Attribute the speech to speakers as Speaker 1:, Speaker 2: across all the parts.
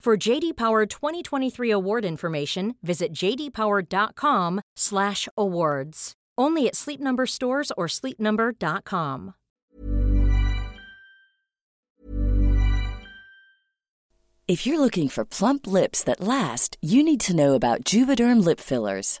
Speaker 1: For JD Power 2023 award information, visit jdpower.com/awards. Only at Sleep Number stores or sleepnumber.com.
Speaker 2: If you're looking for plump lips that last, you need to know about Juvederm lip fillers.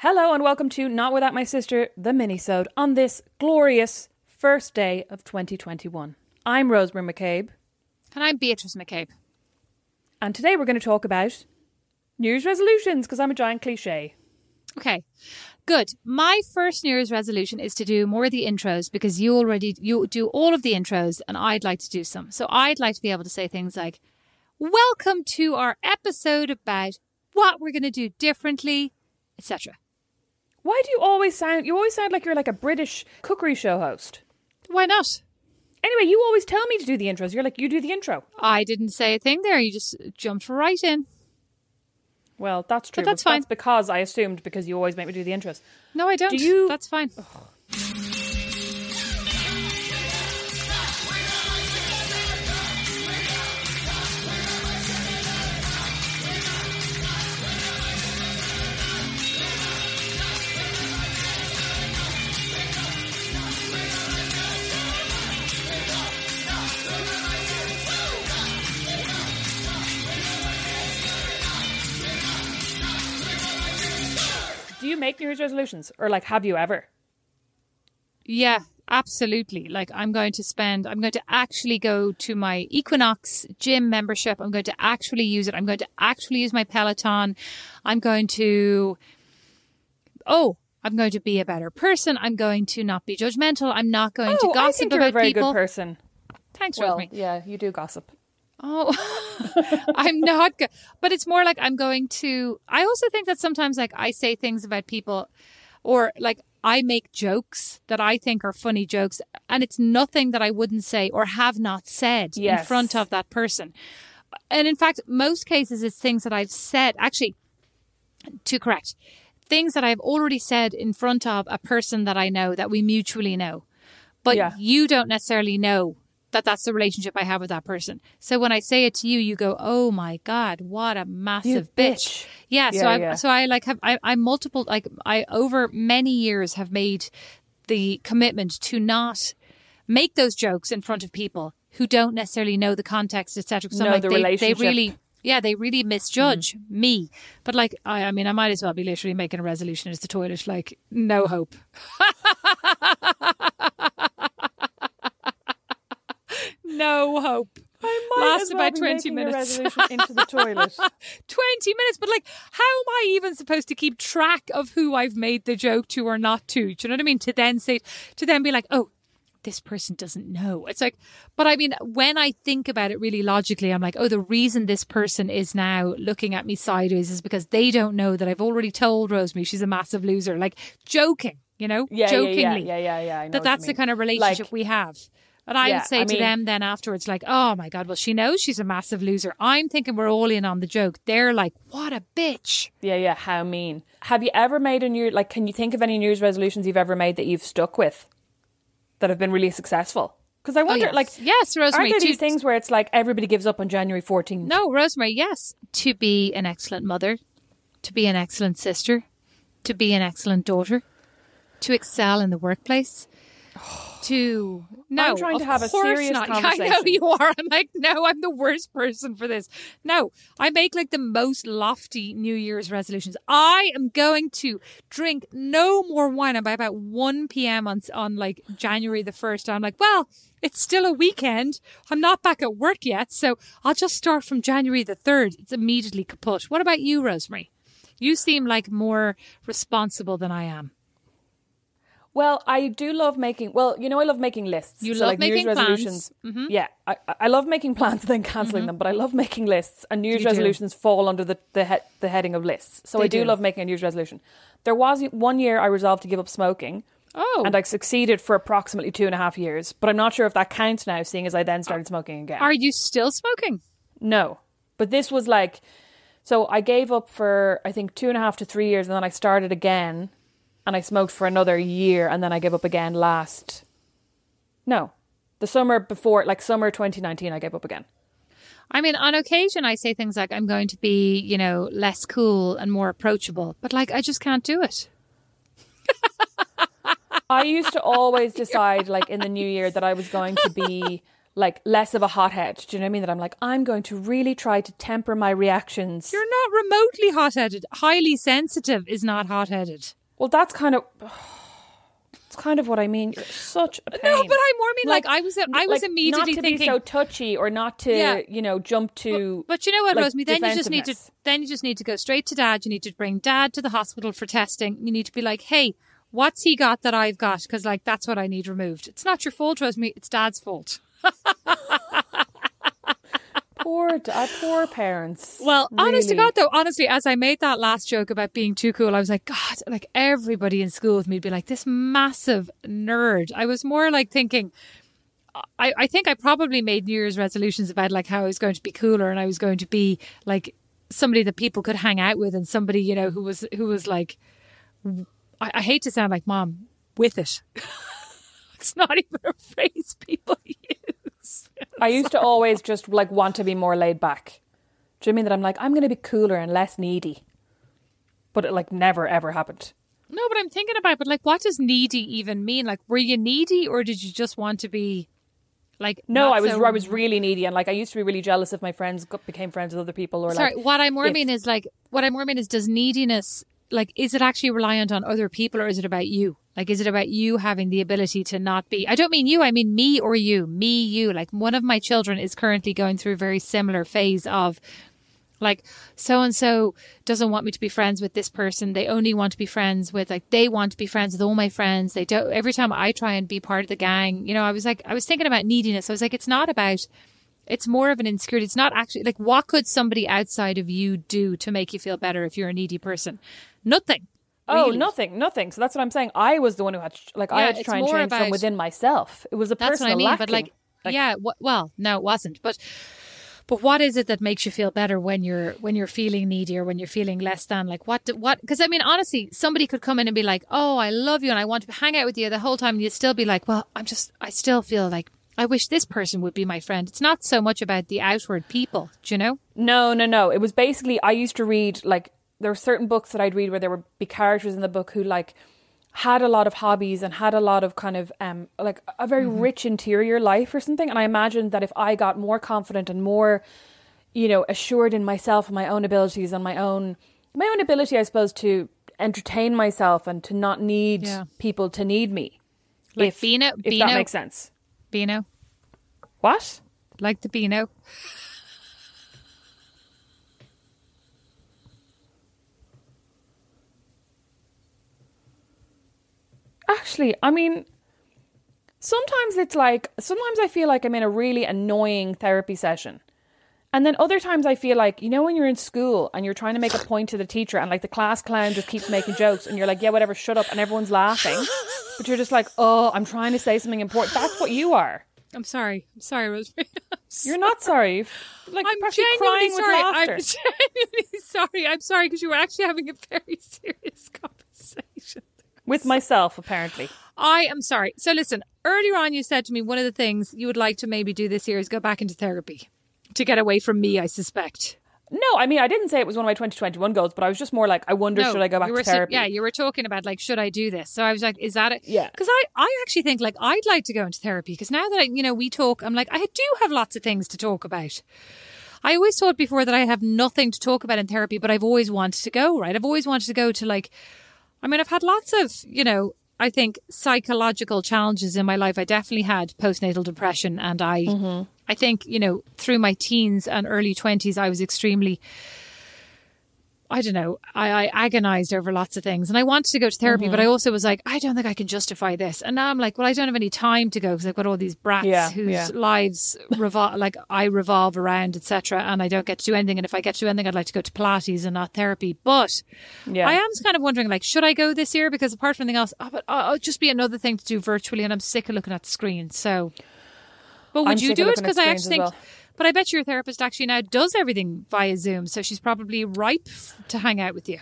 Speaker 3: Hello and welcome to Not Without My Sister, the minisode on this glorious first day of 2021. I'm Rosemary McCabe,
Speaker 4: And I'm Beatrice McCabe.
Speaker 3: and today we're going to talk about New Year's resolutions because I'm a giant cliche.
Speaker 4: Okay, good. My first New Year's resolution is to do more of the intros because you already you do all of the intros, and I'd like to do some. So I'd like to be able to say things like, "Welcome to our episode about what we're going to do differently," etc.
Speaker 3: Why do you always sound? You always sound like you're like a British cookery show host.
Speaker 4: Why not?
Speaker 3: Anyway, you always tell me to do the intros. You're like, you do the intro.
Speaker 4: I didn't say a thing there. You just jumped right in.
Speaker 3: Well, that's true.
Speaker 4: But that's fine.
Speaker 3: because I assumed because you always make me do the intros.
Speaker 4: No, I don't.
Speaker 3: Do you-
Speaker 4: That's fine.
Speaker 3: Do you make New Year's resolutions, or like, have you ever?
Speaker 4: Yeah, absolutely. Like I'm going to spend, I'm going to actually go to my Equinox gym membership. I'm going to actually use it. I'm going to actually use my Peloton. I'm going to, oh, I'm going to be a better person. I'm going to not be judgmental. I'm not going to
Speaker 3: oh, I
Speaker 4: gossip
Speaker 3: think you're
Speaker 4: about
Speaker 3: a very
Speaker 4: people.
Speaker 3: good person.
Speaker 4: Thanks,
Speaker 3: Well,
Speaker 4: Rosemary.
Speaker 3: yeah, you do gossip.
Speaker 4: Oh, I'm not good. But it's more like I'm going to. I also think that sometimes, like, I say things about people, or like I make jokes that I think are funny jokes, and it's nothing that I wouldn't say or have not said in front of that person. And in fact, most cases, it's things that I've said. Actually, to correct, things that I've already said in front of a person that I know that we mutually know, but
Speaker 3: Yeah.
Speaker 4: you don't necessarily know that that's the relationship I have with that person. So when I say it to you, you go, "Oh my god, what a massive bitch!" Yeah. so I
Speaker 3: yeah.
Speaker 4: so I like have I I multiple like I over many years have made the commitment to not make those jokes in front of people who don't necessarily know the context, etc. So
Speaker 3: Know
Speaker 4: like
Speaker 3: the
Speaker 4: they, they
Speaker 3: relationship.
Speaker 4: really yeah, they really misjudge
Speaker 3: Mm.
Speaker 4: me. But like, I, I mean, I might as well be literally making a resolution as the toilet. Like, no hope. no hope.
Speaker 3: I
Speaker 4: Last about 20 minutes.
Speaker 3: resolution into the toilet.
Speaker 4: 20 minutes. But like, how am I even supposed to keep track of who I've made the joke to or not to? Do you know what I mean? To then say, to then be like, oh, this person doesn't know. It's like, but I mean, when I think about it really logically, I'm like, oh, the reason this person is now looking at me sideways is because they don't know that I've already told Rosemary she's a massive loser. Like joking, you know,
Speaker 3: Yeah, yeah,
Speaker 4: jokingly.
Speaker 3: yeah, yeah, yeah, yeah. Know
Speaker 4: that that's the kind of relationship
Speaker 3: Like-
Speaker 4: we have. And I
Speaker 3: Yeah,
Speaker 4: would say
Speaker 3: I
Speaker 4: to
Speaker 3: mean-
Speaker 4: them then afterwards, like, oh my God, well, she knows she's a massive loser. I'm thinking we're all in on the joke. They're like, what a bitch.
Speaker 3: Yeah, yeah. How mean. Have you ever made a new like? Can you think of any New Year's resolutions you've ever made that you've stuck with that have been really successful? Because I oh, wonder,
Speaker 4: yes.
Speaker 3: like,
Speaker 4: Yes, Rosemary,
Speaker 3: Aren't there these things where it's like everybody gives up on January 14th?
Speaker 4: No, Rosemary, yes. To be an excellent mother, to be an excellent sister, to be an excellent daughter, to excel in the workplace, to. No,
Speaker 3: I'm trying to have a serious
Speaker 4: not. I know you are. I'm like, no, I'm the worst person for this. No, I make like the most lofty New Year's resolutions. I am going to drink no more wine. And by about 1 p.m. on, on like January the 1st, I'm like, well, it's still a weekend. I'm not back at work yet. So I'll just start from January the 3rd. It's immediately kaput. What about you, Rosemary? You seem like more responsible than I am.
Speaker 3: Well, I do love making. Well, you know, I love making lists.
Speaker 4: You
Speaker 3: So,
Speaker 4: love
Speaker 3: like, New Year's
Speaker 4: making plans.
Speaker 3: resolutions.
Speaker 4: Mhm.
Speaker 3: Yeah, I, I love making plans and then canceling them. But I love making lists, and New Year's
Speaker 4: You do.
Speaker 3: resolutions fall under the the, he- the heading of lists. So
Speaker 4: They
Speaker 3: I do,
Speaker 4: do.
Speaker 3: love making a New Year's resolution. There was one year I resolved to give up smoking.
Speaker 4: Oh.
Speaker 3: And I succeeded for approximately two and a half years. But I'm not sure if that counts now, seeing as I then started smoking again.
Speaker 4: Are you still smoking?
Speaker 3: No. But this was like, so I gave up for, I think, two and a half to three years, and then I started again, and I smoked for another year, and then I gave up again last. No. The summer before, like summer 2019, I gave up again.
Speaker 4: I mean, on occasion, I say things like, I'm going to be, you know, less cool and more approachable, but like, I just can't do it.
Speaker 3: I used to always decide, like in the new year, that I was going to be like less of a hothead. Do you know what I mean? That I'm like, I'm going to really try to temper my reactions.
Speaker 4: You're not remotely hot headed. Highly sensitive is not hot headed.
Speaker 3: Well, that's kind of. It's kind of what I mean. You're such a pain.
Speaker 4: No, but I more mean like, I was I was
Speaker 3: like,
Speaker 4: immediately
Speaker 3: not to
Speaker 4: thinking
Speaker 3: be so touchy or not to
Speaker 4: Yeah.
Speaker 3: you know jump to.
Speaker 4: But you know what,
Speaker 3: like,
Speaker 4: Rosemary? Then you just need to then you just need to go straight to dad. You need to bring dad to the hospital for testing. You need to be like, hey, what's he got that I've got? Because like that's what I need removed. It's not your fault, Rosemary. It's dad's fault.
Speaker 3: poor, uh, poor parents.
Speaker 4: Well, honest to God, though, honestly, as I made that last joke about being too cool, I was like, God, like everybody in school with me would be like this massive nerd. I was more like thinking, I, I think I probably made New Year's resolutions about like how I was going to be cooler and I was going to be like somebody that people could hang out with and somebody you know who was who was like I, I hate to sound like mom with it. it's not even a phrase people use.
Speaker 3: I used to always just like want to be more laid back. Do you mean that I'm like I'm going to be cooler and less needy? But it like never ever happened.
Speaker 4: No, but I'm thinking about, but like, what does needy even mean? Like, were you needy or did you just want to be like?
Speaker 3: No, I was
Speaker 4: so-
Speaker 3: I was really needy and like I used to be really jealous if my friends got, became friends with other people or
Speaker 4: Sorry,
Speaker 3: like
Speaker 4: what I more
Speaker 3: if-
Speaker 4: mean is like, what I more mean is, does neediness like is it actually reliant on other people or is it about you? Like, is it about you having the ability to not be? I don't mean you. I mean me or you. Me, you. Like, one of my children is currently going through a very similar phase of like so and so doesn't want me to be friends with this person they only want to be friends with like they want to be friends with all my friends they don't every time i try and be part of the gang you know i was like i was thinking about neediness i was like it's not about it's more of an insecurity it's not actually like what could somebody outside of you do to make you feel better if you're a needy person nothing
Speaker 3: Oh,
Speaker 4: really.
Speaker 3: nothing, nothing. So that's what I'm saying. I was the one who had to, like I had to try and change from within myself. It was a personal
Speaker 4: I mean.
Speaker 3: lacking.
Speaker 4: But like, yeah, w- well, no, it wasn't. But but what is it that makes you feel better when you're when you're feeling needy or when you're feeling less than? Like what do- what? Because I mean, honestly, somebody could come in and be like, "Oh, I love you and I want to hang out with you the whole time," and you'd still be like, "Well, I'm just, I still feel like." I wish this person would be my friend. It's not so much about the outward people, do you know?
Speaker 3: No, no, no. It was basically I used to read like there were certain books that I'd read where there would be characters in the book who like had a lot of hobbies and had a lot of kind of um like a very rich interior life or something. And I imagined that if I got more confident and more, you know, assured in myself and my own abilities and my own my own ability, I suppose, to entertain myself and to not need
Speaker 4: Yeah.
Speaker 3: people to need me.
Speaker 4: Like
Speaker 3: if,
Speaker 4: Beano,
Speaker 3: if
Speaker 4: Beano,
Speaker 3: that makes sense.
Speaker 4: Beano,
Speaker 3: What?
Speaker 4: like the Beano.
Speaker 3: Actually, I mean, sometimes it's like, sometimes I feel like I'm in a really annoying therapy session. And then other times I feel like, you know, when you're in school and you're trying to make a point to the teacher and like the class clown just keeps making jokes and you're like, yeah, whatever, shut up. And everyone's laughing. But you're just like, oh, I'm trying to say something important. That's what you are.
Speaker 4: I'm sorry. I'm sorry, Rosemary. I'm
Speaker 3: You're not sorry. Like,
Speaker 4: I'm genuinely
Speaker 3: crying
Speaker 4: sorry.
Speaker 3: with laughter.
Speaker 4: I'm genuinely sorry. I'm sorry because you were actually having a very serious conversation.
Speaker 3: With myself, apparently.
Speaker 4: I am sorry. So listen, earlier on you said to me one of the things you would like to maybe do this year is go back into therapy to get away from me, I suspect.
Speaker 3: No, I mean, I didn't say it was one of my 2021 goals, but I was just more like, I wonder,
Speaker 4: No,
Speaker 3: should I go back to therapy?
Speaker 4: yeah, you were talking about like, should I do this? So I was like, is that it?
Speaker 3: Yeah.
Speaker 4: Because I, I actually think like I'd like to go into therapy because now that I, you know, we talk, I'm like, I do have lots of things to talk about. I always thought before that I have nothing to talk about in therapy, but I've always wanted to go, right? I've always wanted to go to like, I mean, I've had lots of, you know, I think psychological challenges in my life. I definitely had postnatal depression and I, mm-hmm. I think, you know, through my teens and early 20s, I was extremely, I don't know, I, I agonized over lots of things and I wanted to go to therapy, but I also was like, I don't think I can justify this. And now I'm like, well, I don't have any time to go because I've got all these brats
Speaker 3: Yeah,
Speaker 4: whose
Speaker 3: yeah.
Speaker 4: lives revolve, like I revolve around, etc. And I don't get to do anything. And if I get to do anything, I'd like to go to Pilates and not therapy. But
Speaker 3: Yeah.
Speaker 4: I am kind of wondering, like, should I go this year? Because apart from anything else, oh, but oh, it'll just be another thing to do virtually, and I'm sick of looking at the screen. So, but would
Speaker 3: I'm
Speaker 4: you do it? Because I actually think.
Speaker 3: well.
Speaker 4: But I bet your therapist actually now does everything via Zoom, so she's probably ripe to hang out with you.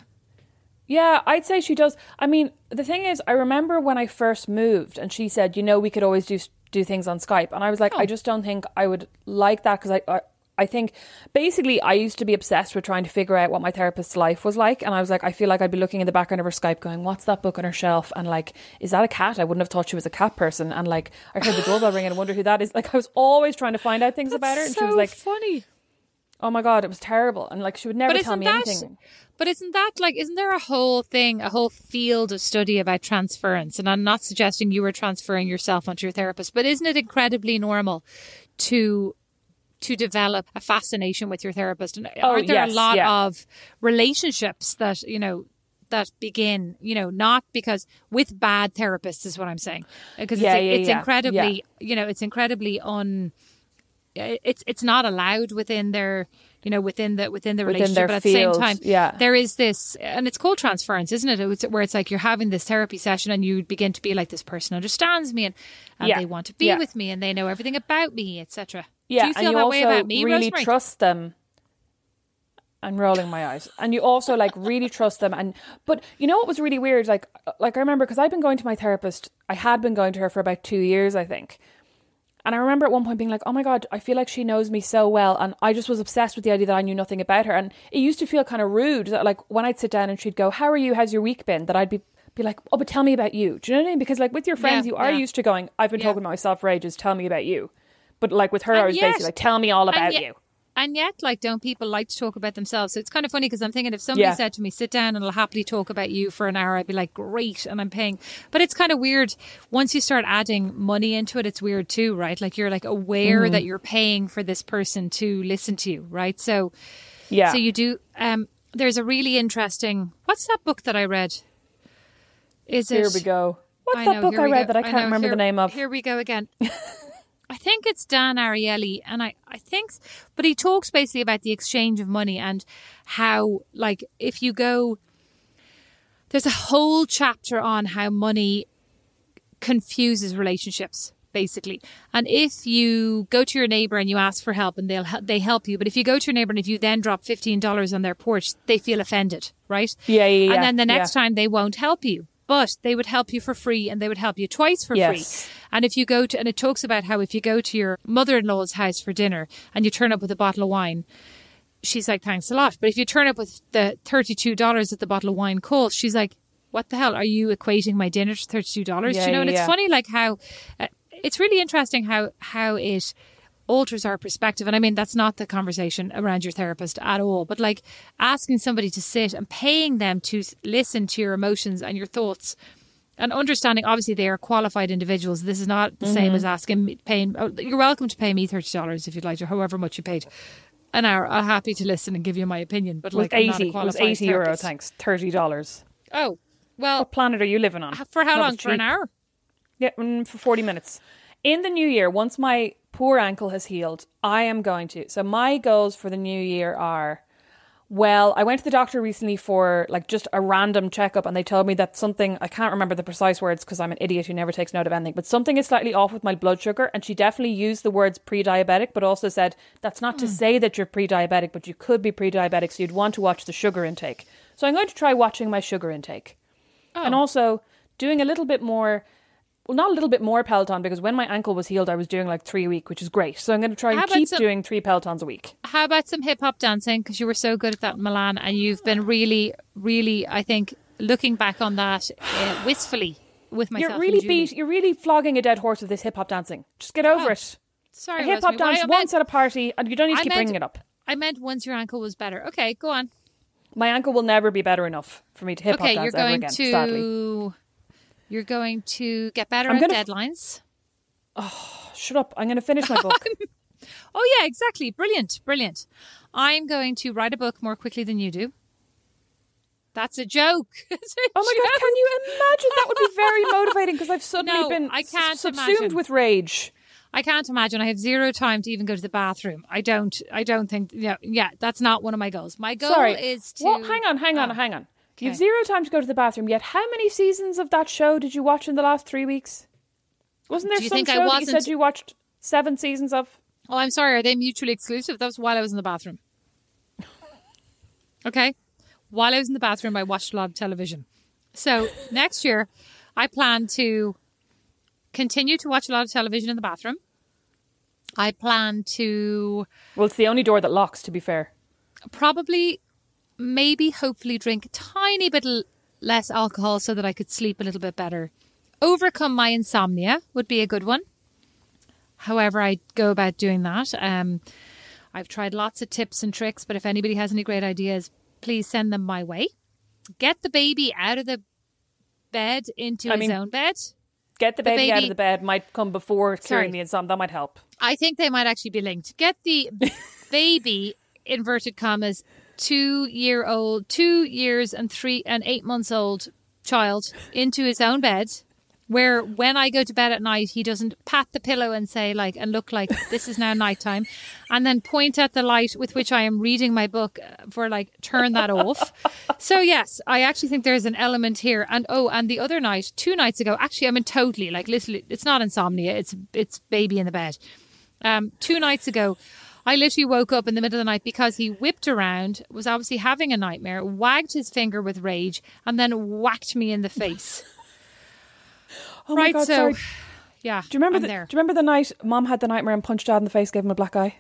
Speaker 3: Yeah, I'd say she does. I mean, the thing is, I remember when I first moved, and she said, you know, we could always do do things on Skype, and I was like,
Speaker 4: Oh.
Speaker 3: I just don't think I would like that because I, I I think basically I used to be obsessed with trying to figure out what my therapist's life was like, and I was like, I feel like I'd be looking in the background of her Skype, going, "What's that book on her shelf?" and like, "Is that a cat?" I wouldn't have thought she was a cat person, and like, I heard the doorbell ring, and I wonder who that is. Like, I was always trying to find out things about her, and she was like,
Speaker 4: funny.
Speaker 3: "Oh my god, it was terrible," and like, she would never tell me
Speaker 4: that?
Speaker 3: anything.
Speaker 4: But isn't that like? Isn't there a whole thing, a whole field of study about transference? And I'm not suggesting you were transferring yourself onto your therapist, but isn't it incredibly normal to to develop a fascination with your therapist? And
Speaker 3: Oh,
Speaker 4: aren't there
Speaker 3: yes,
Speaker 4: a lot
Speaker 3: yeah.
Speaker 4: of relationships that you know? That begin, you know, not because with bad therapists is what I'm saying, because
Speaker 3: Yeah,
Speaker 4: it's,
Speaker 3: yeah,
Speaker 4: it's incredibly, you know, it's incredibly un, it's it's not allowed within their you know, within the within the relationship.
Speaker 3: their
Speaker 4: but at the same time,
Speaker 3: yeah.
Speaker 4: there is this, and it's called transference, isn't it? It's where it's like you're having this therapy session, and you begin to be like, this person understands me, and, and
Speaker 3: Yeah.
Speaker 4: they want to be
Speaker 3: Yeah.
Speaker 4: with me, and they know everything about me, etc.
Speaker 3: Yeah,
Speaker 4: you feel
Speaker 3: and you
Speaker 4: that
Speaker 3: also
Speaker 4: way about me,
Speaker 3: really
Speaker 4: Rosemary?
Speaker 3: trust them. I'm rolling my eyes, and you also like really trust them. And but you know what was really weird? Like, like I remember because I've been going to my therapist. I had been going to her for about two years, I think. And I remember at one point being like, "Oh my god, I feel like she knows me so well," and I just was obsessed with the idea that I knew nothing about her. And it used to feel kind of rude that, like, when I'd sit down and she'd go, "How are you? How's your week been?" That I'd be be like, "Oh, but tell me about you." Do you know what I mean? Because like with your friends,
Speaker 4: Yeah,
Speaker 3: you are
Speaker 4: yeah.
Speaker 3: used to going, "I've been
Speaker 4: Yeah.
Speaker 3: talking about myself for ages. Tell me about you." But like with her, I was
Speaker 4: yet-
Speaker 3: basically like, "Tell me all
Speaker 4: and
Speaker 3: about
Speaker 4: yet-
Speaker 3: you."
Speaker 4: And yet, like, don't people like to talk about themselves? So it's kind of funny because I'm thinking if somebody
Speaker 3: Yeah.
Speaker 4: said to me, sit down and I'll happily talk about you for an hour, I'd be like, great. And I'm paying. But it's kind of weird. Once you start adding money into it, it's weird too, right? Like, you're like aware
Speaker 3: Mm-hmm.
Speaker 4: that you're paying for this person to listen to you, right? So,
Speaker 3: Yeah.
Speaker 4: so you do, um, there's a really interesting, what's that book that I read? Is it?
Speaker 3: Here we go. What's
Speaker 4: I
Speaker 3: that
Speaker 4: know,
Speaker 3: book
Speaker 4: here
Speaker 3: I read
Speaker 4: go.
Speaker 3: that I can't
Speaker 4: know,
Speaker 3: remember
Speaker 4: here-
Speaker 3: the name of?
Speaker 4: Here we go again. I think it's Dan Ariely, and I, I think, but he talks basically about the exchange of money and how, like, if you go, there's a whole chapter on how money confuses relationships basically. And if you go to your neighbor and you ask for help and they'll they help you but if you go to your neighbor and if you then drop $15 on their porch they feel offended right?
Speaker 3: Yeah, yeah, yeah,
Speaker 4: and then the next
Speaker 3: yeah.
Speaker 4: time they won't help you but they would help you for free and they would help you twice for
Speaker 3: Yes.
Speaker 4: free and if you go to and it talks about how if you go to your mother-in-law's house for dinner and you turn up with a bottle of wine she's like, thanks a lot. But if you turn up with the $32 that the bottle of wine costs, she's like, what the hell? Are you equating my dinner to $32?
Speaker 3: Yeah,
Speaker 4: you know, and
Speaker 3: yeah,
Speaker 4: it's funny, like how, uh, it's really interesting how, how it alters our perspective. And I mean, that's not the conversation around your therapist at all, but like asking somebody to sit and paying them to listen to your emotions and your thoughts and understanding obviously they are qualified individuals this is not the
Speaker 3: Mm-hmm.
Speaker 4: same as asking paying oh, you're welcome to pay me $30 if you'd like to however much you paid an hour i'm happy to listen and give you my opinion but like I'm not a
Speaker 3: 80. It was
Speaker 4: qualified
Speaker 3: 80 euro, thanks. $30.
Speaker 4: oh well
Speaker 3: What planet are you living on?
Speaker 4: for how
Speaker 3: Not
Speaker 4: long for an hour
Speaker 3: Yeah, mm, for 40 minutes. In the new year, once my poor ankle has healed, I am going to. So my goals for the new year are well, I went to the doctor recently for like just a random checkup and they told me that something I can't remember the precise words because I'm an idiot who never takes note of anything, but something is slightly off with my blood sugar and she definitely used the words pre-diabetic but also said that's not to hmm. say that you're pre-diabetic, but you could be pre-diabetic so you'd want to watch the sugar intake. So I'm going to try watching my sugar intake. And oh. also doing a little bit more well, not a little bit more Peloton because when my ankle was healed, I was doing like three a week, which is great. So I'm going to try and keep
Speaker 4: some-
Speaker 3: doing three Pelotons a week.
Speaker 4: how about some hip hop dancing because you were so good at that in milan and you've been really really i think looking back on that uh, wistfully with myself
Speaker 3: You're really beat. You're really flogging a dead horse with this hip hop dancing. Just get over
Speaker 4: Oh,
Speaker 3: it.
Speaker 4: sorry
Speaker 3: hip hop dance
Speaker 4: I meant-
Speaker 3: once at a party, and you don't need to
Speaker 4: I
Speaker 3: keep
Speaker 4: meant-
Speaker 3: bringing it up.
Speaker 4: i meant once your ankle was better okay go on
Speaker 3: My ankle will never be better enough for me to hip hop
Speaker 4: okay
Speaker 3: dance
Speaker 4: you're going
Speaker 3: ever again.
Speaker 4: to
Speaker 3: Sadly,
Speaker 4: you're going to get better
Speaker 3: I'm
Speaker 4: at
Speaker 3: f-
Speaker 4: deadlines oh,
Speaker 3: shut up. I'm going to finish my book.
Speaker 4: Oh yeah, exactly. Brilliant, brilliant. I'm going to write a book more quickly than you do. That's a joke. A
Speaker 3: Oh my god! Can you imagine? That would be very motivating because I've suddenly
Speaker 4: No,
Speaker 3: been
Speaker 4: I can't
Speaker 3: subsumed
Speaker 4: imagine.
Speaker 3: with rage.
Speaker 4: I can't imagine. I have zero time to even go to the bathroom. I don't. I don't think. Yeah, yeah. That's not one of my goals. My goal
Speaker 3: Sorry.
Speaker 4: is to.
Speaker 3: What? Hang on, hang on,
Speaker 4: Oh.
Speaker 3: hang on.
Speaker 4: Okay.
Speaker 3: You've zero time to go to the bathroom yet. How many seasons of that show did you watch in the last three weeks? Wasn't there
Speaker 4: Do you
Speaker 3: some
Speaker 4: think I
Speaker 3: show that you
Speaker 4: wasn't-
Speaker 3: said you watched seven seasons of?
Speaker 4: Oh, I'm sorry. Are they mutually exclusive? That was while I was in the bathroom. Okay. While I was in the bathroom, I watched a lot of television. So next year, I plan to continue to watch a lot of television in the bathroom. I plan to
Speaker 3: Well, it's the only door that locks. To be fair,
Speaker 4: probably, maybe, hopefully, drink a tiny bit l- less alcohol so that I could sleep a little bit better. Overcome my insomnia would be a good one. However, I go about doing that. Um, I've tried lots of tips and tricks, but if anybody has any great ideas, please send them my way. Get the baby out of the bed into
Speaker 3: I
Speaker 4: his
Speaker 3: mean,
Speaker 4: own bed.
Speaker 3: get the
Speaker 4: The
Speaker 3: baby, out of the bed might come before curing the insomnia. That might help.
Speaker 4: I think they might actually be linked. Get the baby, inverted commas, two year old, two years and three and eight months old child into his own bed. where when I go to bed at night, he doesn't pat the pillow and say like and look like this is now nighttime, and then point at the light with which I am reading my book uh, for like turn that off. So yes, I actually think there's an element here. And oh, and the other night, two nights ago, actually I mean totally like literally, it's not insomnia, it's it's baby in the bed. Um, two nights ago. I literally woke up in the middle of the night because he whipped around, was obviously having a nightmare, wagged his finger with rage, and then whacked me in the face.
Speaker 3: Oh my
Speaker 4: right,
Speaker 3: God,
Speaker 4: so
Speaker 3: sorry.
Speaker 4: yeah.
Speaker 3: Do you remember
Speaker 4: I'm
Speaker 3: the,
Speaker 4: there.
Speaker 3: Do you remember the night Mom had the nightmare and punched Dad in the face, gave him a black eye?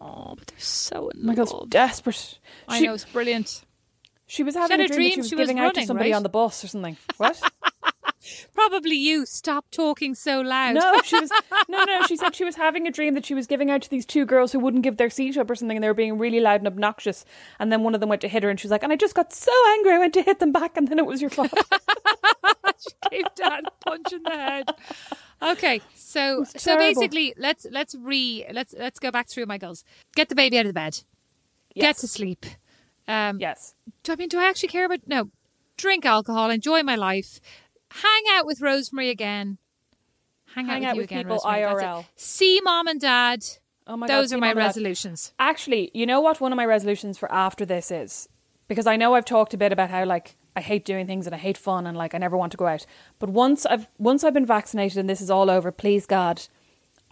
Speaker 4: Oh, but they're so in
Speaker 3: Oh my God, desperate.
Speaker 4: I
Speaker 3: She-
Speaker 4: know it's brilliant.
Speaker 3: She was having
Speaker 4: had
Speaker 3: a dream,
Speaker 4: dream
Speaker 3: she was
Speaker 4: she was
Speaker 3: giving out to somebody
Speaker 4: right?
Speaker 3: on the bus or something. What?
Speaker 4: Probably you. Stop talking so loud.
Speaker 3: no, she was no, no. She said she was having a dream that she was giving out to these two girls who wouldn't give their seat up or something, and they were being really loud and obnoxious. And then one of them went to hit her, and she was like, "And I just got so angry, I went to hit them back, and then it was your fault."
Speaker 4: she gave Dad a punch in the head. Okay, so so basically, let's let's re let's let's go back through my goals. Get the baby out of the bed. Get to sleep. Um,
Speaker 3: yes.
Speaker 4: do I mean do I actually care about no? Drink alcohol, enjoy my life, hang out with Rosemary again. Hang,
Speaker 3: Hang
Speaker 4: out,
Speaker 3: out
Speaker 4: with,
Speaker 3: with
Speaker 4: again,
Speaker 3: people
Speaker 4: Rosemary.
Speaker 3: IRL.
Speaker 4: See mom and dad.
Speaker 3: Oh my God,
Speaker 4: Those
Speaker 3: see
Speaker 4: are my
Speaker 3: and Dad.
Speaker 4: resolutions.
Speaker 3: Actually, you know what? One of my resolutions for after this is because I know I've talked a bit about how like I hate doing things and I hate fun and like I never want to go out. But once I've once I've been vaccinated and this is all over, please God,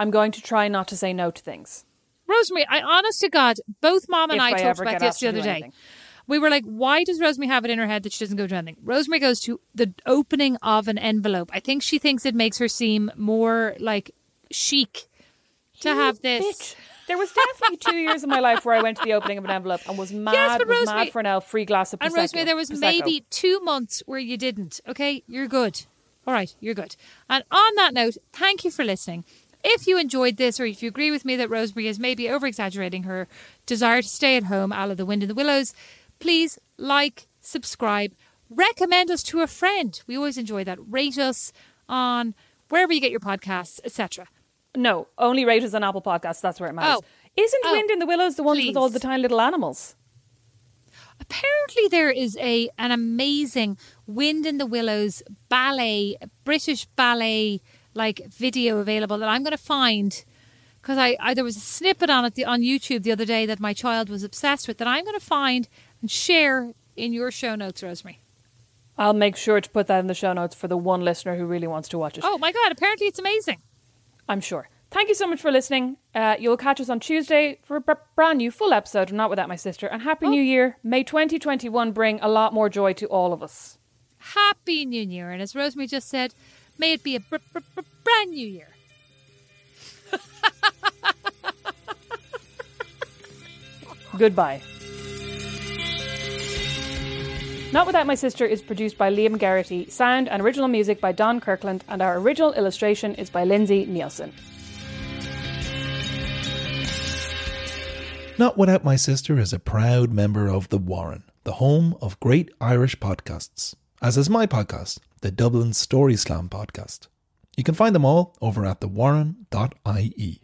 Speaker 3: I'm going to try not to say no to things.
Speaker 4: Rosemary, I honest to God, both mom and
Speaker 3: If
Speaker 4: I,
Speaker 3: I
Speaker 4: talked about this the other day.
Speaker 3: anything.
Speaker 4: We were like, why does Rosemary have it in her head that she doesn't go to anything? Rosemary goes to the opening of an envelope. I think she thinks it makes her seem more like chic to have this.
Speaker 3: Bitch. There was definitely two years of my life where I went to the opening of an envelope and was mad,
Speaker 4: Yes,
Speaker 3: was
Speaker 4: Rosemary-
Speaker 3: mad for an elf free glass of
Speaker 4: And. Rosemary, there was
Speaker 3: Prosecco.
Speaker 4: maybe two months where you didn't. Okay, you're good. All right, you're good. And on that note, thank you for listening. If you enjoyed this, or if you agree with me that Rosemary is maybe over exaggerating her desire to stay at home, out of the wind in the willows, please like, subscribe, recommend us to a friend. We always enjoy that. Rate us on wherever you get your podcasts, etc.
Speaker 3: No, only rate us on Apple Podcasts. That's where it matters.
Speaker 4: Oh.
Speaker 3: Isn't
Speaker 4: Oh,
Speaker 3: Wind in the Willows the ones with all the tiny little animals?
Speaker 4: Apparently, there is a an amazing Wind in the Willows ballet, British ballet like video available that I'm going to find because I, I there was a snippet on it the, on YouTube the other day that my child was obsessed with that I'm going to find and share in your show notes, Rosemary.
Speaker 3: I'll make sure to put that in the show notes for the one listener who really wants to watch it.
Speaker 4: Oh my god! Apparently, it's amazing.
Speaker 3: I'm sure. Thank you so much for listening. Uh, you'll catch us on Tuesday for a br- brand new full episode of Not Without My Sister. And Happy New Year. May 2021 bring a lot more joy to all of us.
Speaker 4: Happy New Year, and as Rosemary just said, may it be a br- br- br- brand new year.
Speaker 3: Goodbye. Not Without My Sister is produced by Liam Garrity, sound and original music by Don Kirkland, and our original illustration is by Lindsay Nielsen.
Speaker 5: Not Without My Sister is a proud member of The Warren, the home of great Irish podcasts, as is my podcast, the Dublin Story Slam podcast. You can find them all over at thewarren.ie.